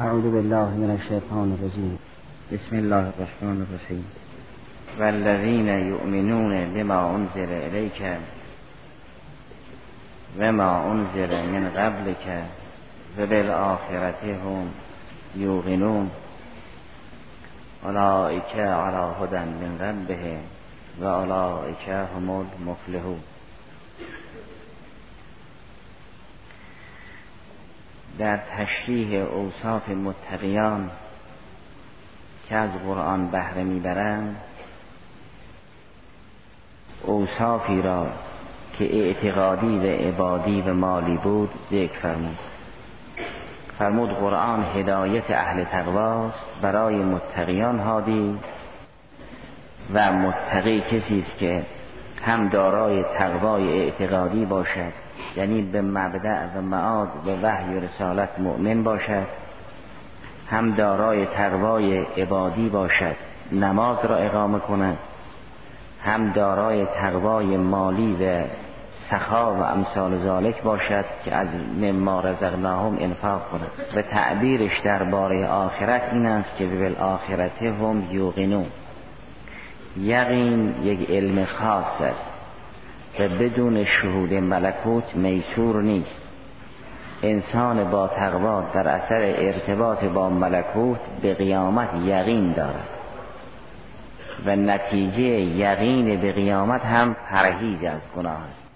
اعوذ بالله من الشیطان الرجیم بسم الله الرحمن الرحیم والذین یؤمنون بما انزل الیک و ما انزل من قبلک و بالآخرت هم یوقنون اولئک علی هدى من ربهم و اولئک هم المفلحون. در تشریح اوصاف متقیان که از قرآن بهره می‌برند اوصافی را که اعتقادی و عبادی و مالی بود ذکر فرمود. فرمود قرآن هدایت اهل تقواست برای متقیان هادی و متقی کسی است که هم دارای تقوای اعتقادی باشد یعنی به مبدع و معاد و وحی و رسالت مؤمن باشد هم دارای تقوای عبادی باشد نماز را اقامه کند هم دارای تقوای مالی و سخا و امثال ذالک باشد که از مما رزقناهم انفاق کند. و تعبیرش درباره آخرت این است که به آخرت هم یوقنون. یقین یک علم خاص است. و بدون شهود ملکوت میسور نیست. انسان با تقوا در اثر ارتباط با ملکوت به قیامت یقین دارد. و نتیجه یقین به قیامت هم پرهیز از گناه است.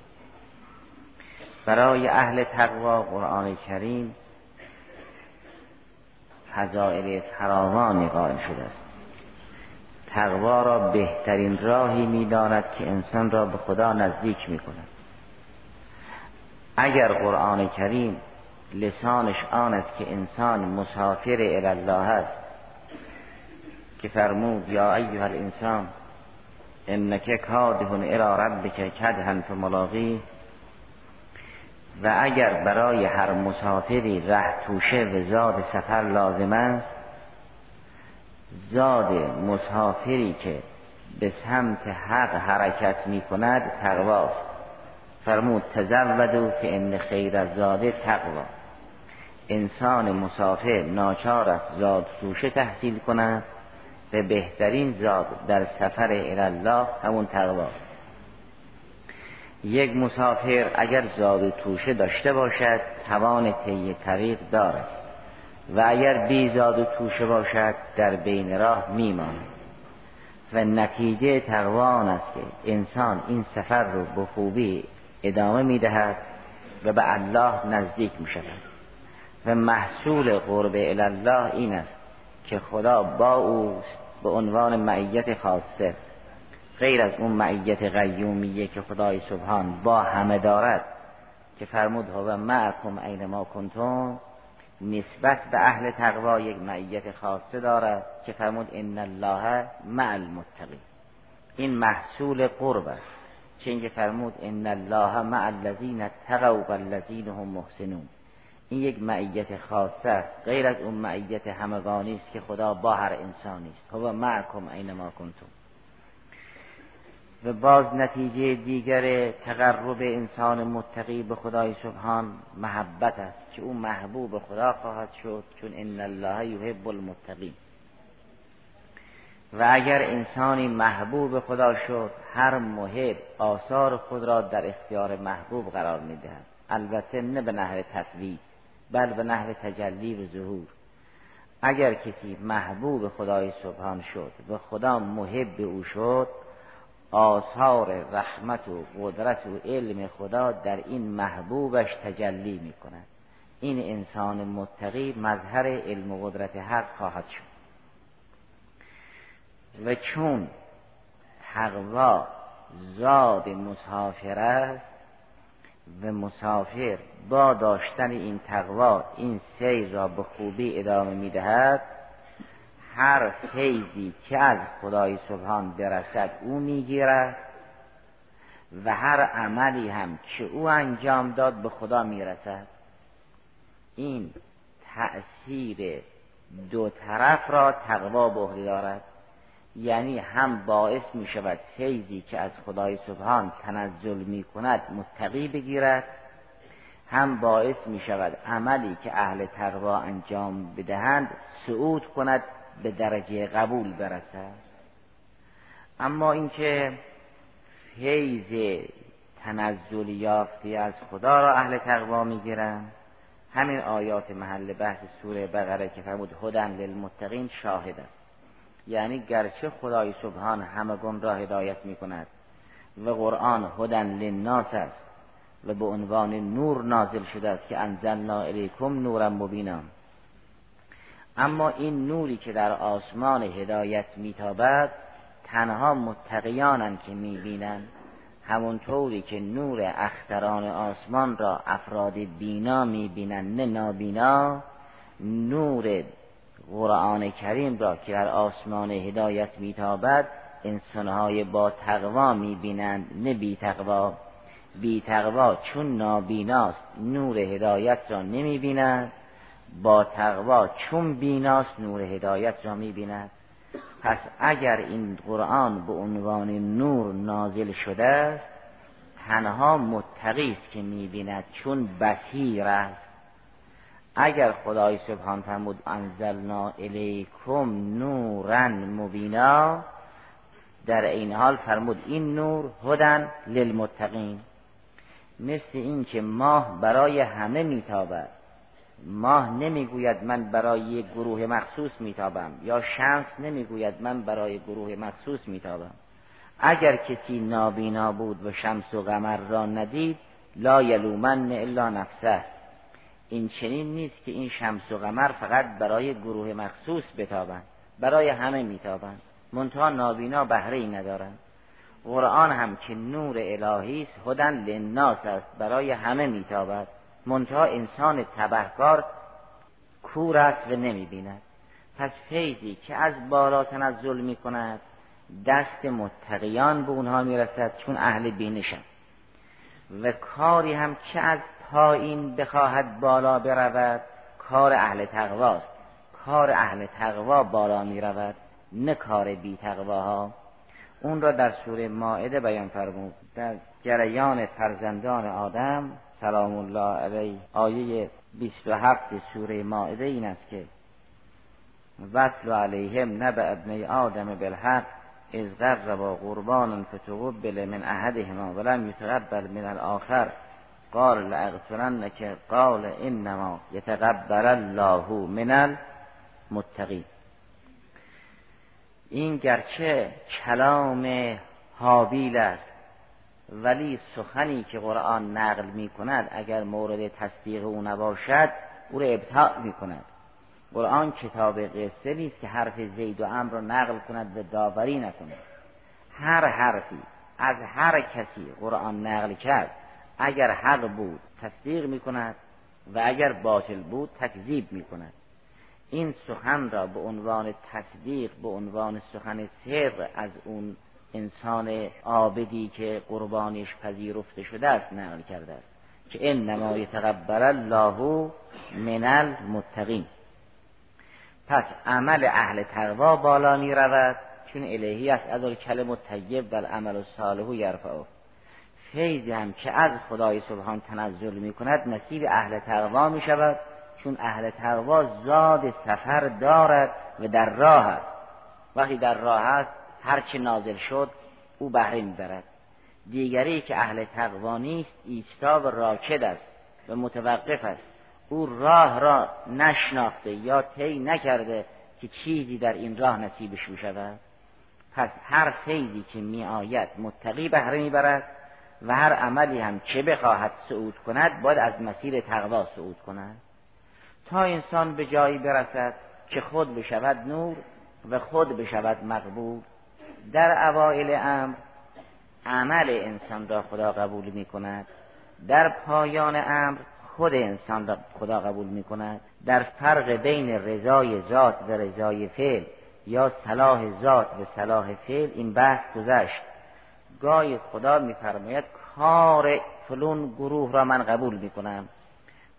برای اهل تقوا قرآن کریم فضائل فراوانی قائل شده است. تقوا را بهترین راهی می‌داند که انسان را به خدا نزدیک می کند اگر قرآن کریم لسانش آن است که انسان مسافر الله است که فرمود یا ایها الانسان انک کادح الى ربک کدحا فملاقی. و اگر برای هر مسافری ره توشه و زاد سفر لازم است زاد مسافری که به سمت حق حرکت می کند تقواست. فرمود تزودو که ان خیر زاده تقوا. انسان مسافر ناچار است زاد توشه تحصیل کند. و بهترین زاد در سفر الله همون تقواست یک مسافر اگر زاد توشه داشته باشد توان طی طریق دارد. و اگر بی زاد و توشه باشد در بین راه میماند و نتیجه تقوان است که انسان این سفر رو به خوبی ادامه می‌دهد و به الله نزدیک می شود. و محصول قرب الله این است که خدا با اوست به عنوان معیت خاصه. غیر از اون معیت قیومیه که خدای سبحان با همه دارد که فرمود هو معکم اینما کنتم نسبت به اهل تقوا یک معیت خاصه دارد که فرمود ان الله مع المتقین. این محصول قرب است. چه اینکه فرمود ان الله مع الذین اتقوا والذین هم محسنون. این یک معیت خاصه غیر از اون معیت همگانی است که خدا با هر انسانی است هو معکم اینما کنتم. و باز نتیجه دیگر تقرب انسان متقی به خدای سبحان محبت است که او محبوب خدا خواهد شد چون ان الله یحب المتقین. و اگر انسانی محبوب خدا شد هر محب آثار خود را در اختیار محبوب قرار می‌دهد. البته نه به نحو تفویض بل به نحو تجلی و ظهور. اگر کسی محبوب خدای سبحان شد و خدا محب او شد آثار رحمت و قدرت و علم خدا در این محبوبش تجلی می کند این انسان متقی مظهر علم و قدرت حق خواهد شد. و چون تقوا زاد مسافر است و مسافر با داشتن این تقوا این سیر را به خوبی ادامه می دهد هر فیضی که از خدای سبحان برسد او می‌گیرد و هر عملی هم که او انجام داد به خدا می‌رسد. این تأثیر دو طرف را تقوا به دارد. یعنی هم باعث می شود فیضی که از خدای سبحان تنزل می کند متقی بگیرد هم باعث می شود عملی که اهل تقوا انجام بدهند صعود کند به درجه قبول برسد. اما اینکه فیض تنزل یافتی از خدا را اهل تقوا می‌گیرند. همین آیات محل بحث سوره بقره که فرمود هدن للمتقین شاهد است. یعنی گرچه خدای سبحان گم را هدایت می کند و قرآن هدن للناس است و به عنوان نور نازل شده است که انزلنا الیکم نورا مبینا. اما این نوری که در آسمان هدایت میتابد تنها متقیانند که می‌بینند. همونطوری که نور اختران آسمان را افراد بینا می‌بینند نه نابینا نور قرآن کریم را که در آسمان هدایت میتابد انسانهای با تقوا می‌بینند نه بی تقوا. بی تقوا چون نابیناست نور هدایت را نمی‌بیند با تقوا چون بیناست نور هدایت را می‌بیند. پس اگر این قرآن به عنوان نور نازل شده است تنها متقی است که می‌بیند چون بصیر است. اگر خدای سبحان فرمود انزلنا الیکم نورا مبینا در این حال فرمود این نور هدن للمتقین. مثل این که ماه برای همه میتابد. ماه نمی‌گوید من برای یک گروه مخصوص میتابم یا شمس نمی‌گوید من برای گروه مخصوص میتابم. اگر کسی نابینا بود و شمس و قمر را ندید لا یلومن الا نفسه. این چنین نیست که این شمس و قمر فقط برای گروه مخصوص بتابند برای همه میتابند. منتها نابینا بهره ای ندارند. قرآن هم که نور الهی است هدن للناس است برای همه میتابد. منتها انسان تبهکار کور است و نمی‌بیند. پس فیضی که از بالا تنزل می کند دست متقیان به اونها می‌رسد چون اهل بینشن. و کاری هم که از پایین بخواهد بالا برود کار اهل تقواست کار اهل تقوا بالا می رود نه کار بی تقواها. اون را در سوره ماعده بیان فرمود. در جریان فرزندان آدم سلام الله علیه. آیه 27 سوره ماعده این است که وصل علیهم نبع ابن آدم بالحق از قربا قربان فتقبل من احدهما ولم یتقبل من الاخر قال لاغفرنك قال انما یتقبل الله من المتقین. این گرچه کلام حابیل است ولی سخنی که قرآن نقل می کند اگر مورد تصدیق او نباشد او را ابتاع می کند قرآن کتاب قصه نیست که حرف زید و امر را نقل کند و داوری نکند. هر حرفی از هر کسی قرآن نقل کرد اگر حق بود تصدیق می کند و اگر باطل بود تکذیب می کند این سخن را به عنوان تصدیق به عنوان سخن سر از اون انسان عابدی که قربانش پذیرفته شده است نقل کرده است. که انما یتقبل الله من المتقین. پس عمل اهل تقوا بالا می رود چون الهی است از کلم طیب و العمل صالح یرفعه. فیضی هم که از خدای سبحان تنزل می کند نصیب اهل تقوا می شود چون اهل تقوا زاد سفر دارد و در راه است. وقتی در راه است هر چه نازل شد او بهره می‌برد. دیگری که اهل تقوا نیست ایستا و راکد است و متوقف است. او راه را نشناخته یا طی نکرده که چیزی در این راه نصیبش می پس هر فیضی که می آید متقی بهره می‌برد و هر عملی هم که بخواهد صعود کند باید از مسیر تقوا صعود کند. تا انسان به جایی برسد که خود بشود نور و خود بشود مقبول. در اوائل امر عمل انسان را خدا قبول می کند در پایان امر خود انسان را خدا قبول می کند در فرق بین رضای ذات و رضای فعل یا صلاح ذات و صلاح فعل این بحث گذشت. گاهی خدا میفرماید کار فلون گروه را من قبول می کنم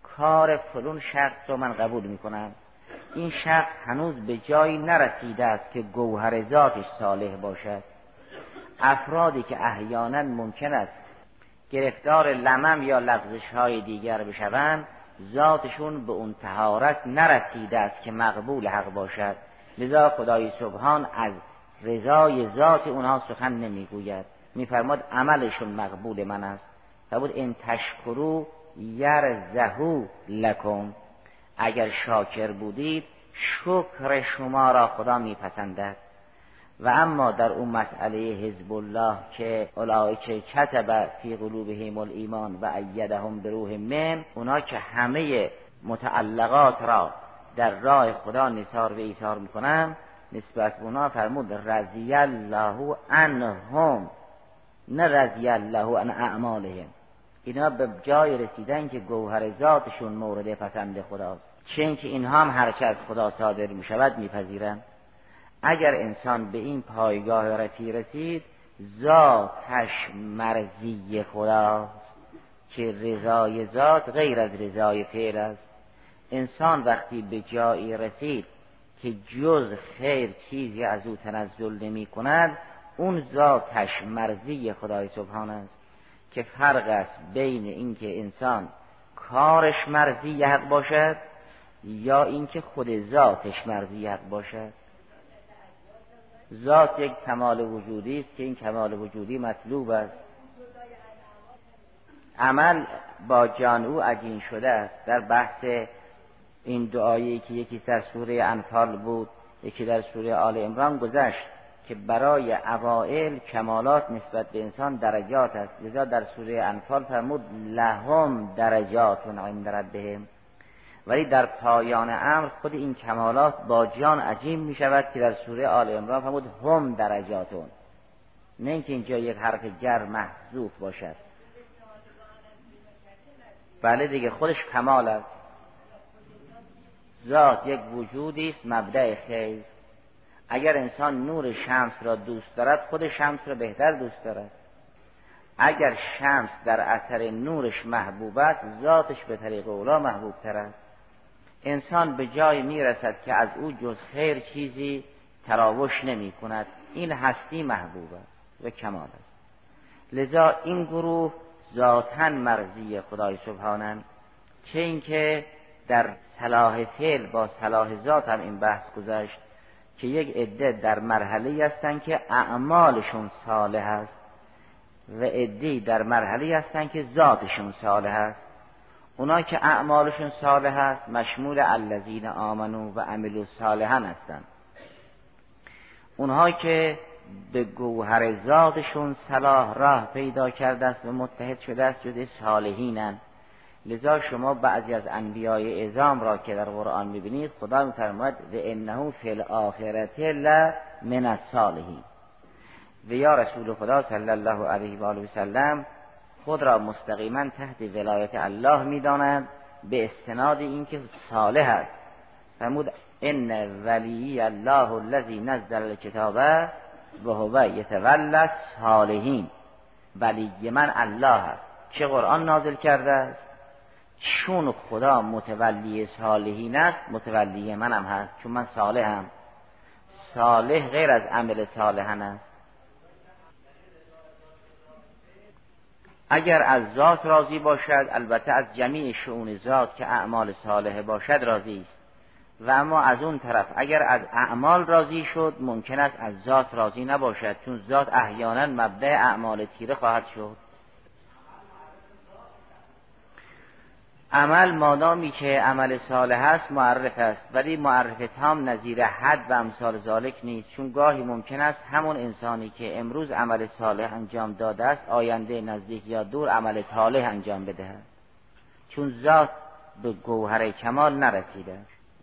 کار فلون شخص را من قبول می کنم این شخص هنوز به جایی نرسیده است که گوهر ذاتش صالح باشد. افرادی که احیانا ممکن است گرفتار لمم یا لغزش های دیگر بشوند ذاتشون به اون تهارت نرسیده است که مقبول حق باشد. لذا خدای سبحان از رضای ذات اونها سخن نمی‌گوید. میفرماد عملشون مقبول من است. بود این تشکرو یرزهو لکم. اگر شاکر بودید شکر شما را خدا میپسندد. و اما در اون مسئله حزب الله که که کتب فی قلوبهم الایمان و ایدهم بروح من اونا که همه متعلقات را در راه خدا نثار و ایثار می‌کنن نسبت به اونا فرمود رضی الله عنهم. نه رضی الله عن اعمالهم. اینا به جای رسیدن که گوهر ذاتشون مورد پسند خداست. چون که اینها هم هرچه از خدا صادر می شود میپذیرند. اگر انسان به این پایگاه رفی رسید ذاتش مرزی خداست که رضای ذات غیر از رضای فعل است. انسان وقتی به جایی رسید که جز خیر چیزی از او تنزل نمی کند اون ذاتش مرزی خدای سبحان است. که فرق است بین اینکه انسان کارش مرزی حق باشد یا اینکه خود ذاتش مرزی حق باشد. ذات یک کمال وجودی است که این کمال وجودی مطلوب است. عمل با جان او عجین شده است. در بحث این دعایی که یکی در سوره انفال بود یکی در سوره آل امران گذشت. که برای اوائل کمالات نسبت به انسان درجات است. لذا در سوره انفال فرمود لهم درجات عند ربهم. ولی در پایان امر خود این کمالات با جان عجیم می شود که در سوره آل عمران فرمود هم درجاتون. نه اینکه اینجا یک حرف جر محذوف باشد. بله دیگه خودش کمال است. ذات یک وجودی است مبدع خیر. اگر انسان نور شمس را دوست دارد خود شمس را بهتر دوست دارد. اگر شمس در اثر نورش محبوب است ذاتش به طریق اولا محبوب تر است. انسان به جای می‌رسد که از او جز خیر چیزی تراوش نمی کند. این هستی محبوب است و کمال است. لذا این گروه ذاتا مرزی خدای سبحانن چه اینکه در صلاح فعل با صلاح ذات هم این بحث گذشت. که یک عده در مرحله هستند که اعمالشون صالح است و عده در مرحله هستند که ذاتشون صالح است. اونا که اعمالشون صالح است مشمول الذین آمنو و عملو صالحا هستند اونها که به گوهر ذاتشون صلاح راه پیدا کرده است و متحد شده است جز صالحینن لذا شما بعضی از انبیای اعظام را که در قرآن می‌بینید خدا میفرماید و انه فی الاخرت ل من الصالحین. و یا رسول خدا صلی الله علیه و آله و سلم خود را مستقیما تحت ولایت الله می‌دانند به استناد اینکه صالح است. فرمود ان ولی الله الذی نزل الکتاب و هو یتولی الصالحین. ولی من الله است. چه قرآن نازل کرده است؟ چون خدا متولی صالحین است متولی منم هست چون من صالحم. صالح غیر از عمل صالحن است. اگر از ذات راضی باشد البته از جمیع شعون ذات که اعمال صالحه باشد راضی است. و اما از اون طرف اگر از اعمال راضی شد ممکن است از ذات راضی نباشد چون ذات احیانا مبدع اعمال تیره خواهد شد. عمل مادامی که عمل صالح است معرف است. ولی معرف تام نظیر حد و امثال ذالک نیست. چون گاهی ممکن است همون انسانی که امروز عمل صالح انجام داده است آینده نزدیک یا دور عمل صالح انجام بدهد. چون ذات به گوهر کمال نرسیده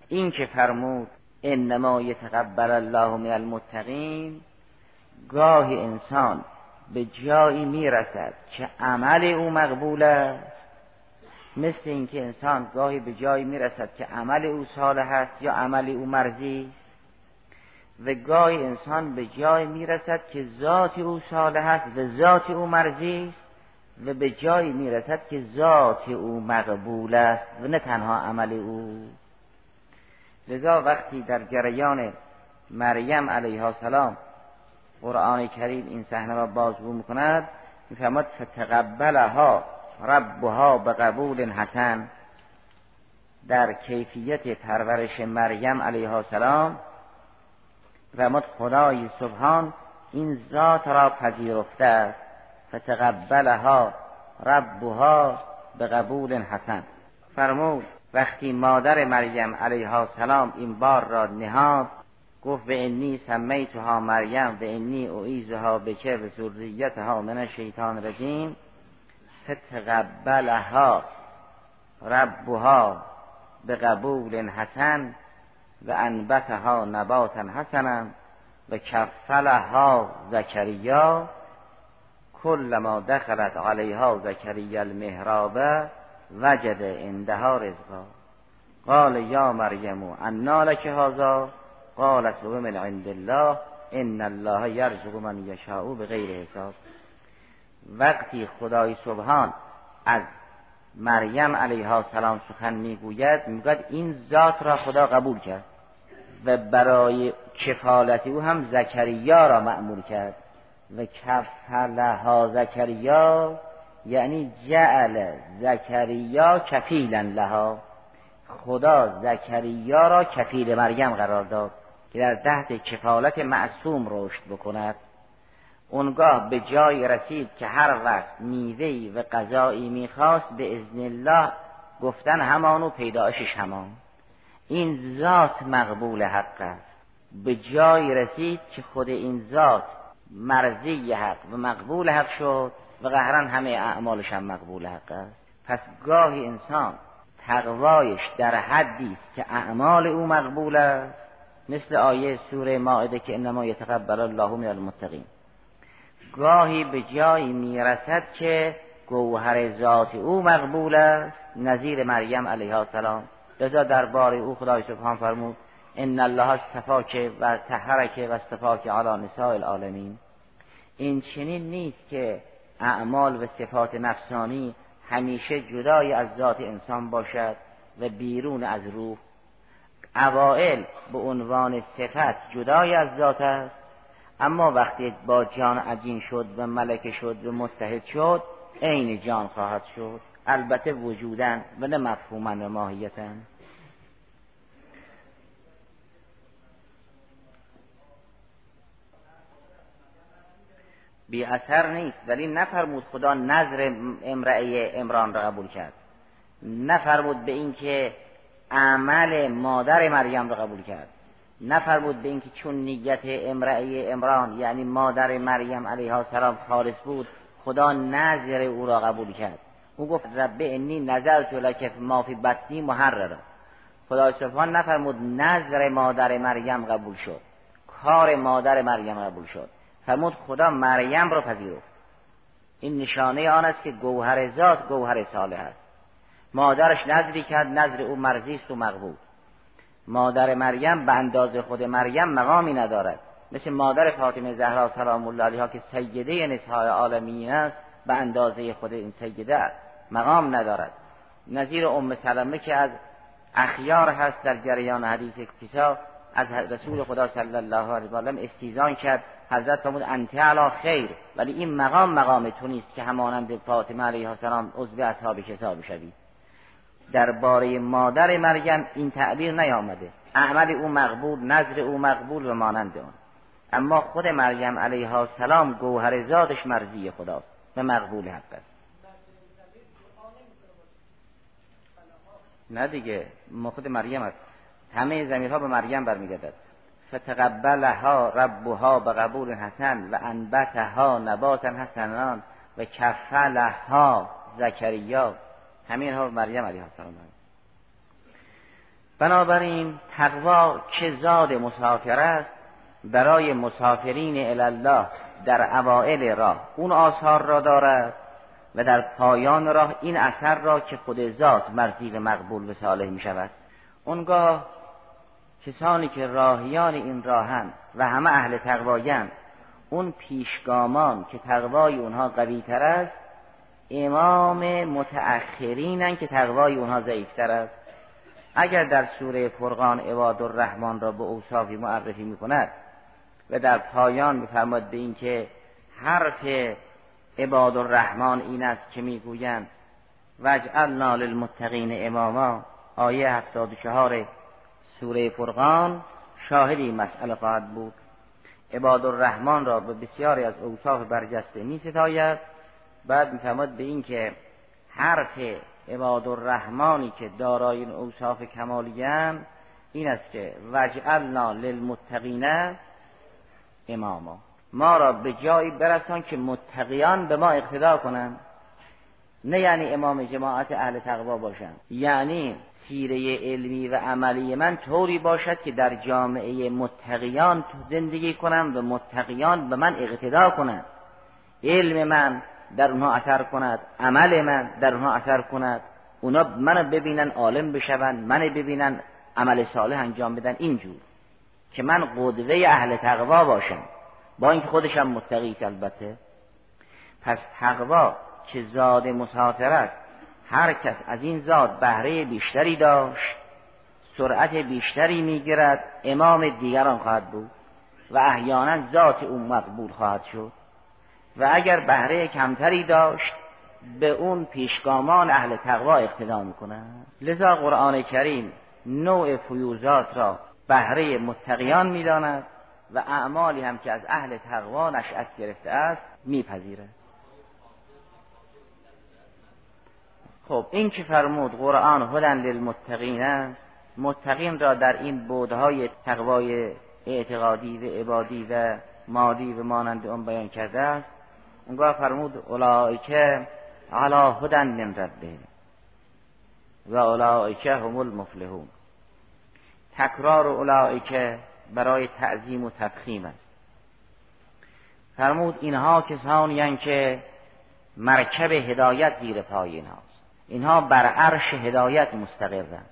این که فرمود انما یتقبل الله من المتقین گاهی انسان به جایی می‌رسد که عمل او مقبول است. مثل اینکه انسان گاهی به جایی می‌رسد که عمل او صالح است یا عمل او مرزی و گاهی انسان به جایی می‌رسد که ذات او صالح است و ذات او مرزی است و به جایی می‌رسد که ذات او مقبول است و نه تنها عمل او. لذا وقتی در جریان مریم علیها السلام قرآن کریم این صحنه را بازگو می‌کند میفرماد فتقبلها ربها به قبول حسن در کیفیت پرورش مریم علیه السلام فرمود خدای سبحان این ذات را پذیرفته است. فتقبلها ربها به قبول حسن. فرمود وقتی مادر مریم علیها السلام این بار را نهاد گفت به انی سمیتها مریم به انی اعیزها بکر و ذریتها من الشیطان رجیم فتقبلها ربها به قبول حسن و انبتها نباتا حسنا و کفلها زکریا. ما دخلت علیها زکریا المهراب وجد اندها رزقا. قال یا مریم انا لک هذا؟ قالت هو من عند الله ان الله یرزق من یشاء به غیر حساب. وقتی خدای سبحان از مریم علیها السلام سخن می‌گوید می‌گوید این ذات را خدا قبول کرد و برای کفالت او هم زکریا را معمول کرد. و کفلها زکریا یعنی جعل زکریا کفیلا لها. خدا زکریا را کفیل مریم قرار داد که در تحت کفالت معصوم رشد بکند. اونگاه به جای رسید که هر وقت میوهی و غذایی می‌خواست به ازن الله گفتن همانو پیدایشش همان. این ذات مقبول حق است. به جای رسید که خود این ذات مرزی حق و مقبول حق شد و قهرن همه اعمالش هم مقبول حق است. پس گاهی انسان تقوایش در حدی است که اعمال او مقبول است. مثل آیه سوره ماعده که انما یتقبل الله من المتقین. گاهی به جایی می‌رسد که گوهر ذات او مقبول است. نظیر مریم علیه السلام. لذا درباره او خدای سبحان فرمود ان الله استفاک و تحرک و استفاک علی نساء العالمین. این چنین نیست که اعمال و صفات نفسانی همیشه جدای از ذات انسان باشد و بیرون از روح. اوائل به عنوان صفت جدای از ذات است. اما وقتی با جان عجین شد و ملکه شد و متحد شد عین جان خواهد شد. البته وجودن و نه مفهوما و ماهیتن بی اثر نیست ولی نفرمود خدا نظر امرأه امران را قبول کرد. نفرمود به اینکه عمل مادر مریم را قبول کرد. نفرمود به اینکه چون نیت امرأه امران یعنی مادر مریم علیها السلام خالص بود خدا نظر او را قبول کرد. او گفت رب انی نظرت لک ما فی بطنی محررا. خدا سبحان نفرمود نظر مادر مریم قبول شد. کار مادر مریم قبول شد. فرمود خدا مریم را پذیرفت. این نشانه آن است که گوهر ذات گوهر صالح است. مادرش نظری کرد نظر او مرزی است و مقبول مادر مریم به اندازه خود مریم مقامی ندارد. مثل مادر فاطمه زهرا سلام الله علیها که سیده نسای عالمین است به اندازه خود این سیده مقام ندارد. نظیر ام سلمه که از اخیار هست در جریان حدیث اکتسا از رسول خدا صلی الله علیه و آله استیزان کرد حضرت فرمود انت علا خیر ولی این مقام مقام تو نیست که همانند فاطمه علیه السلام عضو اصحاب کتاب شوید درباره مادر مریم این تعبیر نیامده. عمل او مقبول نظر او مقبول و مانند آن. اما خود مریم علیها السلام گوهر زادش مرزی خداست و مقبول حق است. نه دیگه ما خود مریم است همه زمیرها به مریم برمیگردد. فتقبلها ربها به قبول حسن و انبتها نباتا حسنان و کفلها زکریا همین ها مریم علیه السلام بنابراین تقوا که زاد مسافر است برای مسافرین الله در اوائل راه. اون آثار را دارد و در پایان راه این اثر را که خود ذات مرزی و مقبول و صالح می شود. اونگاه کسانی که راهیان این راهن و همه اهل تقوایند اون پیشگامان که تقوای اونها قوی تر است امام متأخرینن که تقوای اونها ضعیفتر است. اگر در سوره فرقان عباد الرحمن را به اوصافی معرفی می کند و در پایان میفرماد به اینکه حرف عباد الرحمن این است که می‌گویند وجعلنا للمتقین اماما. آیه 74 سوره فرقان شاهد این مسئله خواهد بود. عباد الرحمن را به بسیاری از اوصاف برجسته می ستاید بعد میفرماد به این که حرف عباد الرحمانی که دارای این اوصاف کمالیان این است که وجعلنا للمتقین اماما. ما را به جایی برسان که متقیان به ما اقتدا کنند. نه یعنی امام جماعت اهل تقوا باشند. یعنی سیره علمی و عملی من طوری باشد که در جامعه متقیان زندگی کنم و متقیان به من اقتدا کنند. علم من در اونها اثر کند. عمل من در اونها اثر کند. اونا منو ببینن عالم بشوند من ببینن عمل صالح انجام بدن. اینجور که من قدوه اهل تقوا باشم. با اینکه خودشم متقی البته. پس تقوا که زاد مسافر است. هر کس از این زاد بهره بیشتری داشت سرعت بیشتری می‌گیرد امام دیگران خواهد بود و احیانا ذات او مقبول خواهد شد. و اگر بهره کمتری داشت به اون پیشگامان اهل تقوا اقتدا می‌کنند لذا قرآن کریم نوع فیوزات را بهره متقیان می‌داند و اعمالی هم که از اهل تقوا نشأت گرفته است میپذیرد. خب این که فرمود قرآن هدن للمتقین است متقین را در این بودهای تقوای اعتقادی و عبادی و مادی و مانند اون بیان کرده است. اونگاه فرمود اولائکه علا هدن من ربهم و اولائکه هم المفلحون. تکرار اولائکه برای تعظیم و تفخیم است. فرمود اینها کسانی که مرکب هدایت زیر پای اینهاست. اینها بر عرش هدایت مستقرن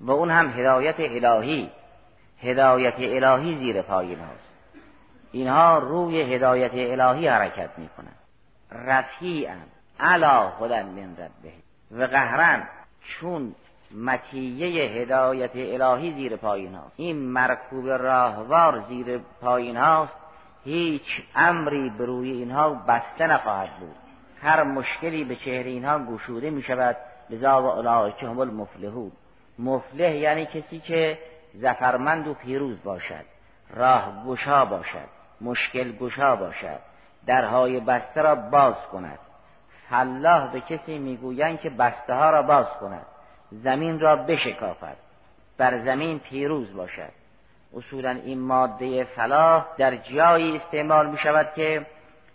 و اون هم هدایت الهی هدایت الهی زیر پای اینهاست. اینها روی هدایت الهی حرکت می‌کنن رفیعا علا خودن من ربه. و قهرن چون متیه هدایت الهی زیر پای هاست. این مرکوب راهوار زیر پای هاست. هیچ امری به روی اینها بسته نخواهد بود. هر مشکلی به چهره اینها گشوده می شود لذا و اولئک هم المفلحون. مفلح یعنی کسی که زفرمند و پیروز باشد. راه گشا باشد. مشکل گشا باشد. درهای بسته را باز کند. فلاح به کسی می‌گویند که بسته ها را باز کند. زمین را بشکافد. بر زمین پیروز باشد. اصولا این ماده فلاح در جایی استعمال می شود که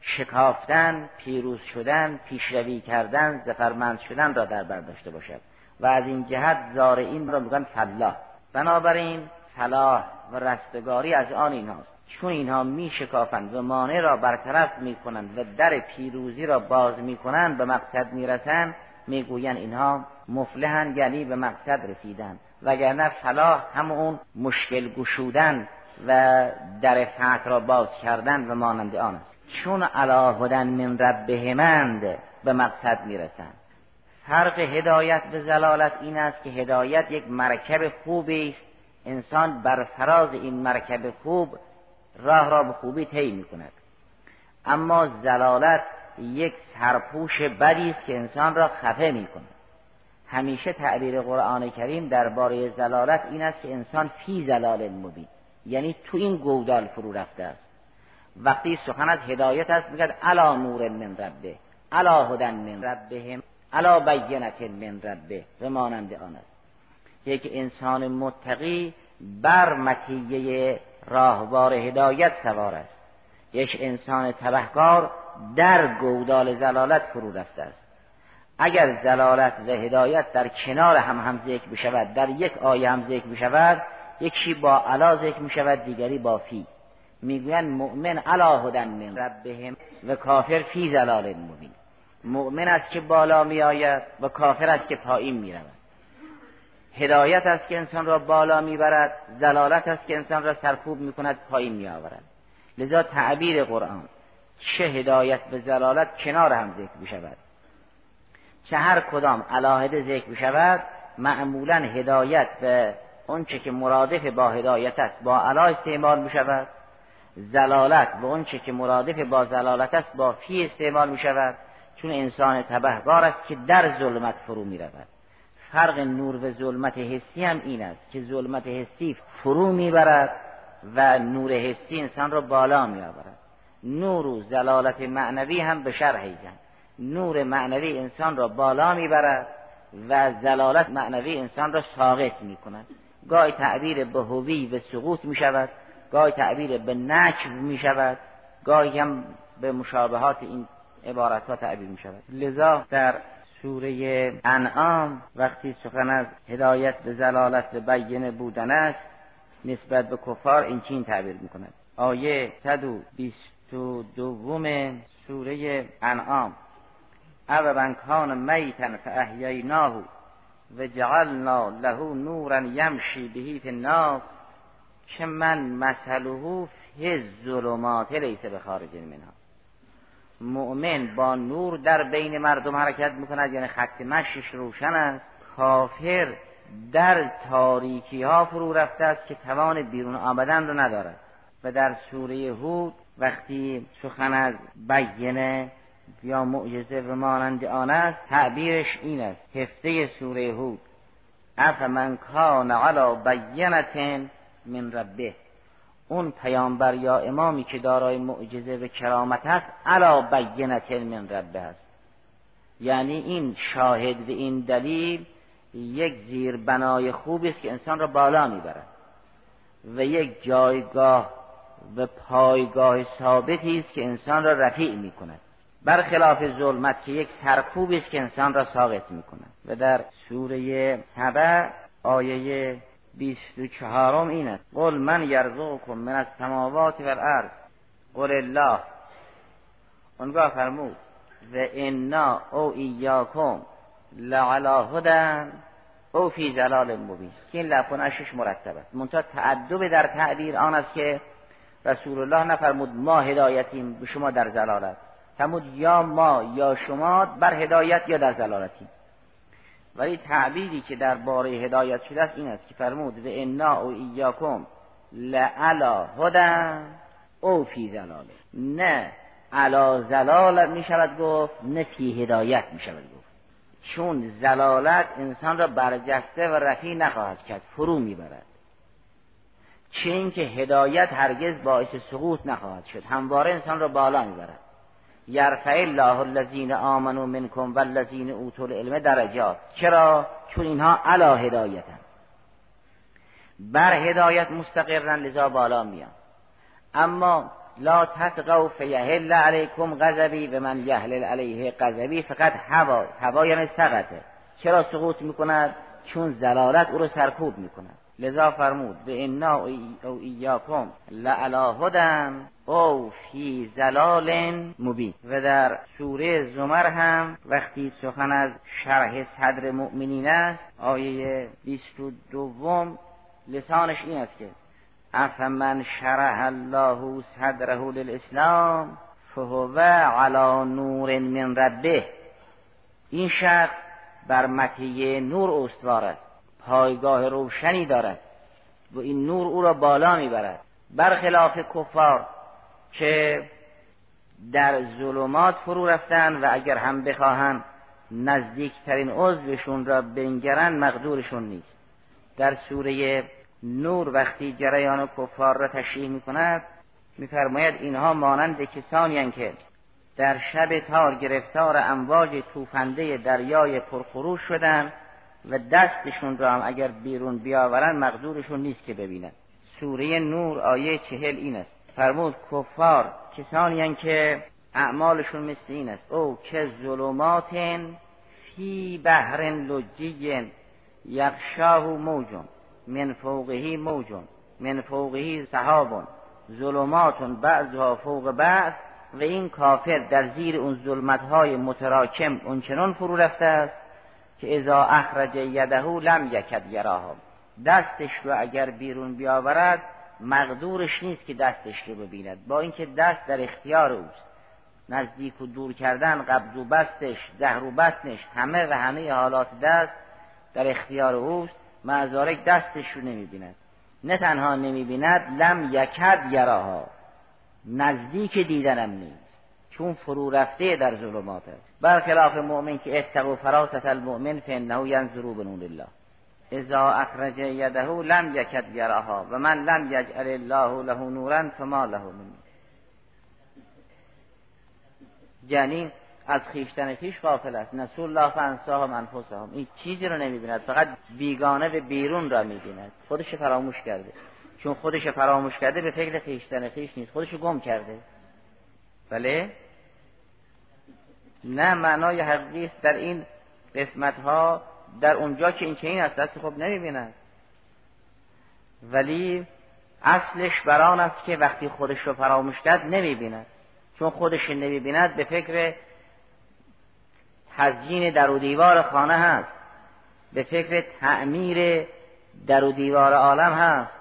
شکافتن پیروز شدن پیشروی کردن زفرمند شدن را در بر داشته باشد. و از این جهت این را میگن فلاح. بنابراین فلاح و رستگاری از آن اینهاست چون اینها می شکافند و مانع را برطرف می کنند و در پیروزی را باز می کنند به مقصد می رسند می گویند اینها مفلحن یعنی به مقصد رسیدن وگرنه فلاح هم اون مشکل گشودن و در فتح را باز کردن و مانند آن است. چون علا هدن من ربهمند به مقصد می‌رسند. فرق هدایت به زلالت این است که هدایت یک مرکب خوبی است. انسان بر فراز این مرکب خوب راه را به خوبی طی می کند اما زلالت یک سرپوش بدی است که انسان را خفه می کند همیشه تعبیر قرآن کریم درباره زلالت این است که انسان فی زلال مبین یعنی تو این گودال فرو رفته است. وقتی سخن از هدایت است میگد علا نور من ربه علا هدن من ربهم علا بینت من ربه و مانند آن است. یک انسان متقی بر متیه راهوار هدایت سوار است. یک انسان تبهکار در گودال زلالت فرو رفته است. اگر زلالت و هدایت در کنار هم هم ذکر بشود در یک آیه هم ذکر بشود یکشی با علا ذکر می شود دیگری با فی. می‌گویند مؤمن علا هدن من ربهم و کافر فی زلال مبین. مؤمن است که بالا می آید و کافر است که پایین می رود هدایت است که انسان را بالا می‌برد زلالت است که انسان را سرکوب می کند پایین می آورد لذا تعبیر قرآن چه هدایت به زلالت کنار هم ذکر می شود چه هر کدام علاهده ذکر می شود معمولا هدایت به آنچه که مرادف با هدایت است با علا استعمال می شود زلالت و اونچه که مرادف با زلالت است با فی استعمال می شود چون انسان تبهگار است که در ظلمت فرو می رود فرق نور و ظلمت حسی هم این است که ظلمت حسی فرو می‌برد و نور حسی انسان را بالا می آورد نور و زلالت معنوی هم به شرح نور معنوی انسان را بالا می‌برد و زلالت معنوی انسان را ساقط می کند گاهی تعبیر به هوی و سقوط می شود گاهی تعبیر به نکب می شود گاهی هم به مشابهات این عبارت ها تعبیر می شود لذا در سوره انعام وقتی سخن از هدایت به زلالت به بینه بودن است نسبت به کفار این چین تعبیر می کند آیه 122 سوره انعام. او من کان میتن فاحییناه و جعلنا له نورا یمشی بهی فی الناس که من مثله فی الظلمات لیس به خارج منها. مؤمن با نور در بین مردم حرکت می‌کند یعنی خط مشش روشن است. کافر در تاریکی ها فرو رفته است که توان بیرون آمدن رو ندارد. و در سوره هود وقتی سخن از بینه یا معجزه و مانند آن است تعبیرش این است. هفته سوره هود اف من کان علی بینت من ربه. اون پیامبر یا امامی که دارای معجزه و کرامت است علا بینت من ربه است یعنی این شاهد و این دلیل یک زیر بنای خوبی است که انسان را بالا می‌برد. و یک جایگاه و پایگاه ثابتی است که انسان را رفیع می کند برخلاف ظلمت که یک سرکوبی است که انسان را ساقط می کند و در سوره سبع آیه بیست و چهارم این است قل من یرزقکم من از سماوات و الارض. قل الله. اونگاه فرمود. و انا او ایاکم لعلا هدن. او فی جلال مبین. که این لفظ مرتب است منتها تعدب در تعبیر آن است که رسول الله نفرمود ما هدایتیم به شما در زلالت فرمود یا ما یا شما بر هدایت یا در زلالتیم ولی تعبیری که در باره هدایت شده است این است که فرمود و انا و ایاکم لعلا هدن او فی زلاله نه علا زلالت می شود گفت نه فی هدایت می شود گفت. چون زلالت انسان را برجسته و رفی نخواهد کرد فرو می‌برد. چه اینکه هدایت هرگز باعث سقوط نخواهد شد همواره انسان را بالا می‌برد. یرفع الله الذین آمنوا منکم والذین اوتوا العلم درجات. چرا؟ چون اینها علا هدایتن. بر هدایت مستقرن لذا بالا میان. اما لا تتقوا فیهل علیکم غضبی و من یهلل علیه فقط هوا هوا یعنی سقطه. چرا سقوط می‌کند؟ چون زلالت او رو سرکوب می‌کند. لذا فرمود به انا او ایاکم لعلا هدن او فی زلال مبین. و در سوره زمر هم وقتی سخن از شرح صدر مؤمنین است آیه 22 لسانش این است که افمن شرح الله صدره للاسلام فهو علی نور من ربه. این شخص بر مطیه نور استوار است. پایگاه روشنی دارد و این نور او را بالا می‌برد. برخلاف کفار که در ظلمات فرو رفتن و اگر هم بخواهند نزدیکترین عضوشون را بنگرن مقدورشون نیست. در سوره نور وقتی جریان کفار را تشریح می کند میفرماید اینها مانند کسانی که در شب تار گرفتار امواج توفنده دریای پرخروش شدند و دستشون را هم اگر بیرون بیاورن مقدورشون نیست که ببینن. سوره نور آیه چهل این است. فرمود کفار کسانی که اعمالشون مثل این است. او که ظلمات فی بحر لجی یخشاه موجون من فوقهی موجون من فوقهی سحابون ظلماتون بعضها فوق بعض و این کافر در زیر اون ظلمت های متراکم اونچنان فرو رفته است که ازا اخرج یده لم یکد یراها دستش رو اگر بیرون بیاورد مقدورش نیست که دستش رو ببیند. با اینکه دست در اختیار اوست. نزدیک و دور کردن قبض و بستش زهر و بطنش همه و همه حالات دست در اختیار اوست. معذارک دستش رو نمی‌بیند. نه تنها نمی‌بیند لم یکد یراها. نزدیک دیدنم نیست. چون فرو رفته در ظلمات است. برخلاف مؤمن که اتقوا فراست المؤمن فانه ینظرو بنور الله. اذا اخرج یده لم یکد یراها و من لم یجعل الله له نورا فما له من یعنی از خیشتن خیش غافل است. نسول الله فانساهم انفسهم. این چیزی رو نمی‌بیند. فقط بیگانه به بیرون را می‌بیند. خودش فراموش کرده. چون خودش فراموش کرده به فکر خیشتن خیش نیست. خودش گم کرده. بله؟ نه معنای حقیقی در این قسمت ها در اونجا که این چنین است دست خب نمی‌بیند. ولی اصلش بران است که وقتی خودش رو فراموش کرد نمی‌بیند. چون خودش نمی‌بیند به فکر تزیین در و دیوار خانه هست. به فکر تعمیر در و دیوار عالم هست.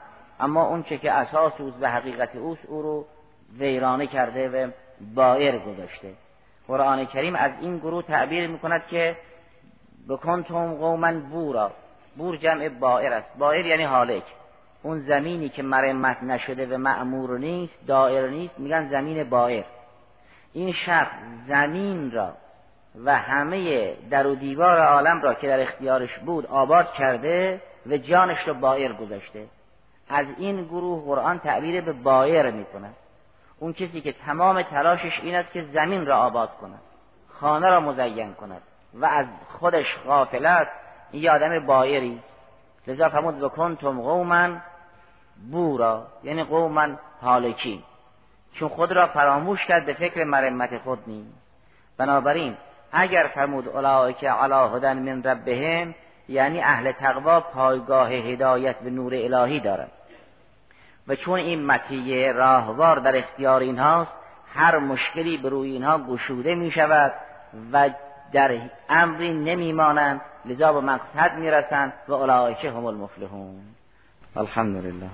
اما اون چه که اساس اوست و حقیقت اوست او رو ویرانه کرده و بایر گذاشته. قرآن کریم از این گروه تعبیر می‌کند که بکنتم قوما بورا. بور جمع بایر است. بایر یعنی حالک. اون زمینی که مرمت نشده و معمور نیست دائر نیست میگن زمین بایر این شخص زمین را و همه در و دیوار عالم را که در اختیارش بود آباد کرده و جانش را بایر گذاشته. از این گروه قرآن تعبیر به بایر می‌کند. اون کسی که تمام تلاشش این است که زمین را آباد کند خانه را مزین کند و از خودش غافل است. این یه آدم بایری لذا فرمود بکنتم قوما بورا یعنی قوما حالکی چون خود را فراموش کرد به فکر مرمت خود نیست. بنابراین اگر فرمود که علا هدن من ربهم یعنی اهل تقوا پایگاه هدایت به نور الهی دارد. و چون این مطیه راهوار در اختیار اینهاست هر مشکلی به روی اینها گشوده می شود و در امری نمیمانند لذا به مقصد می‌رسند و اولئک هم المفلحون. الحمدلله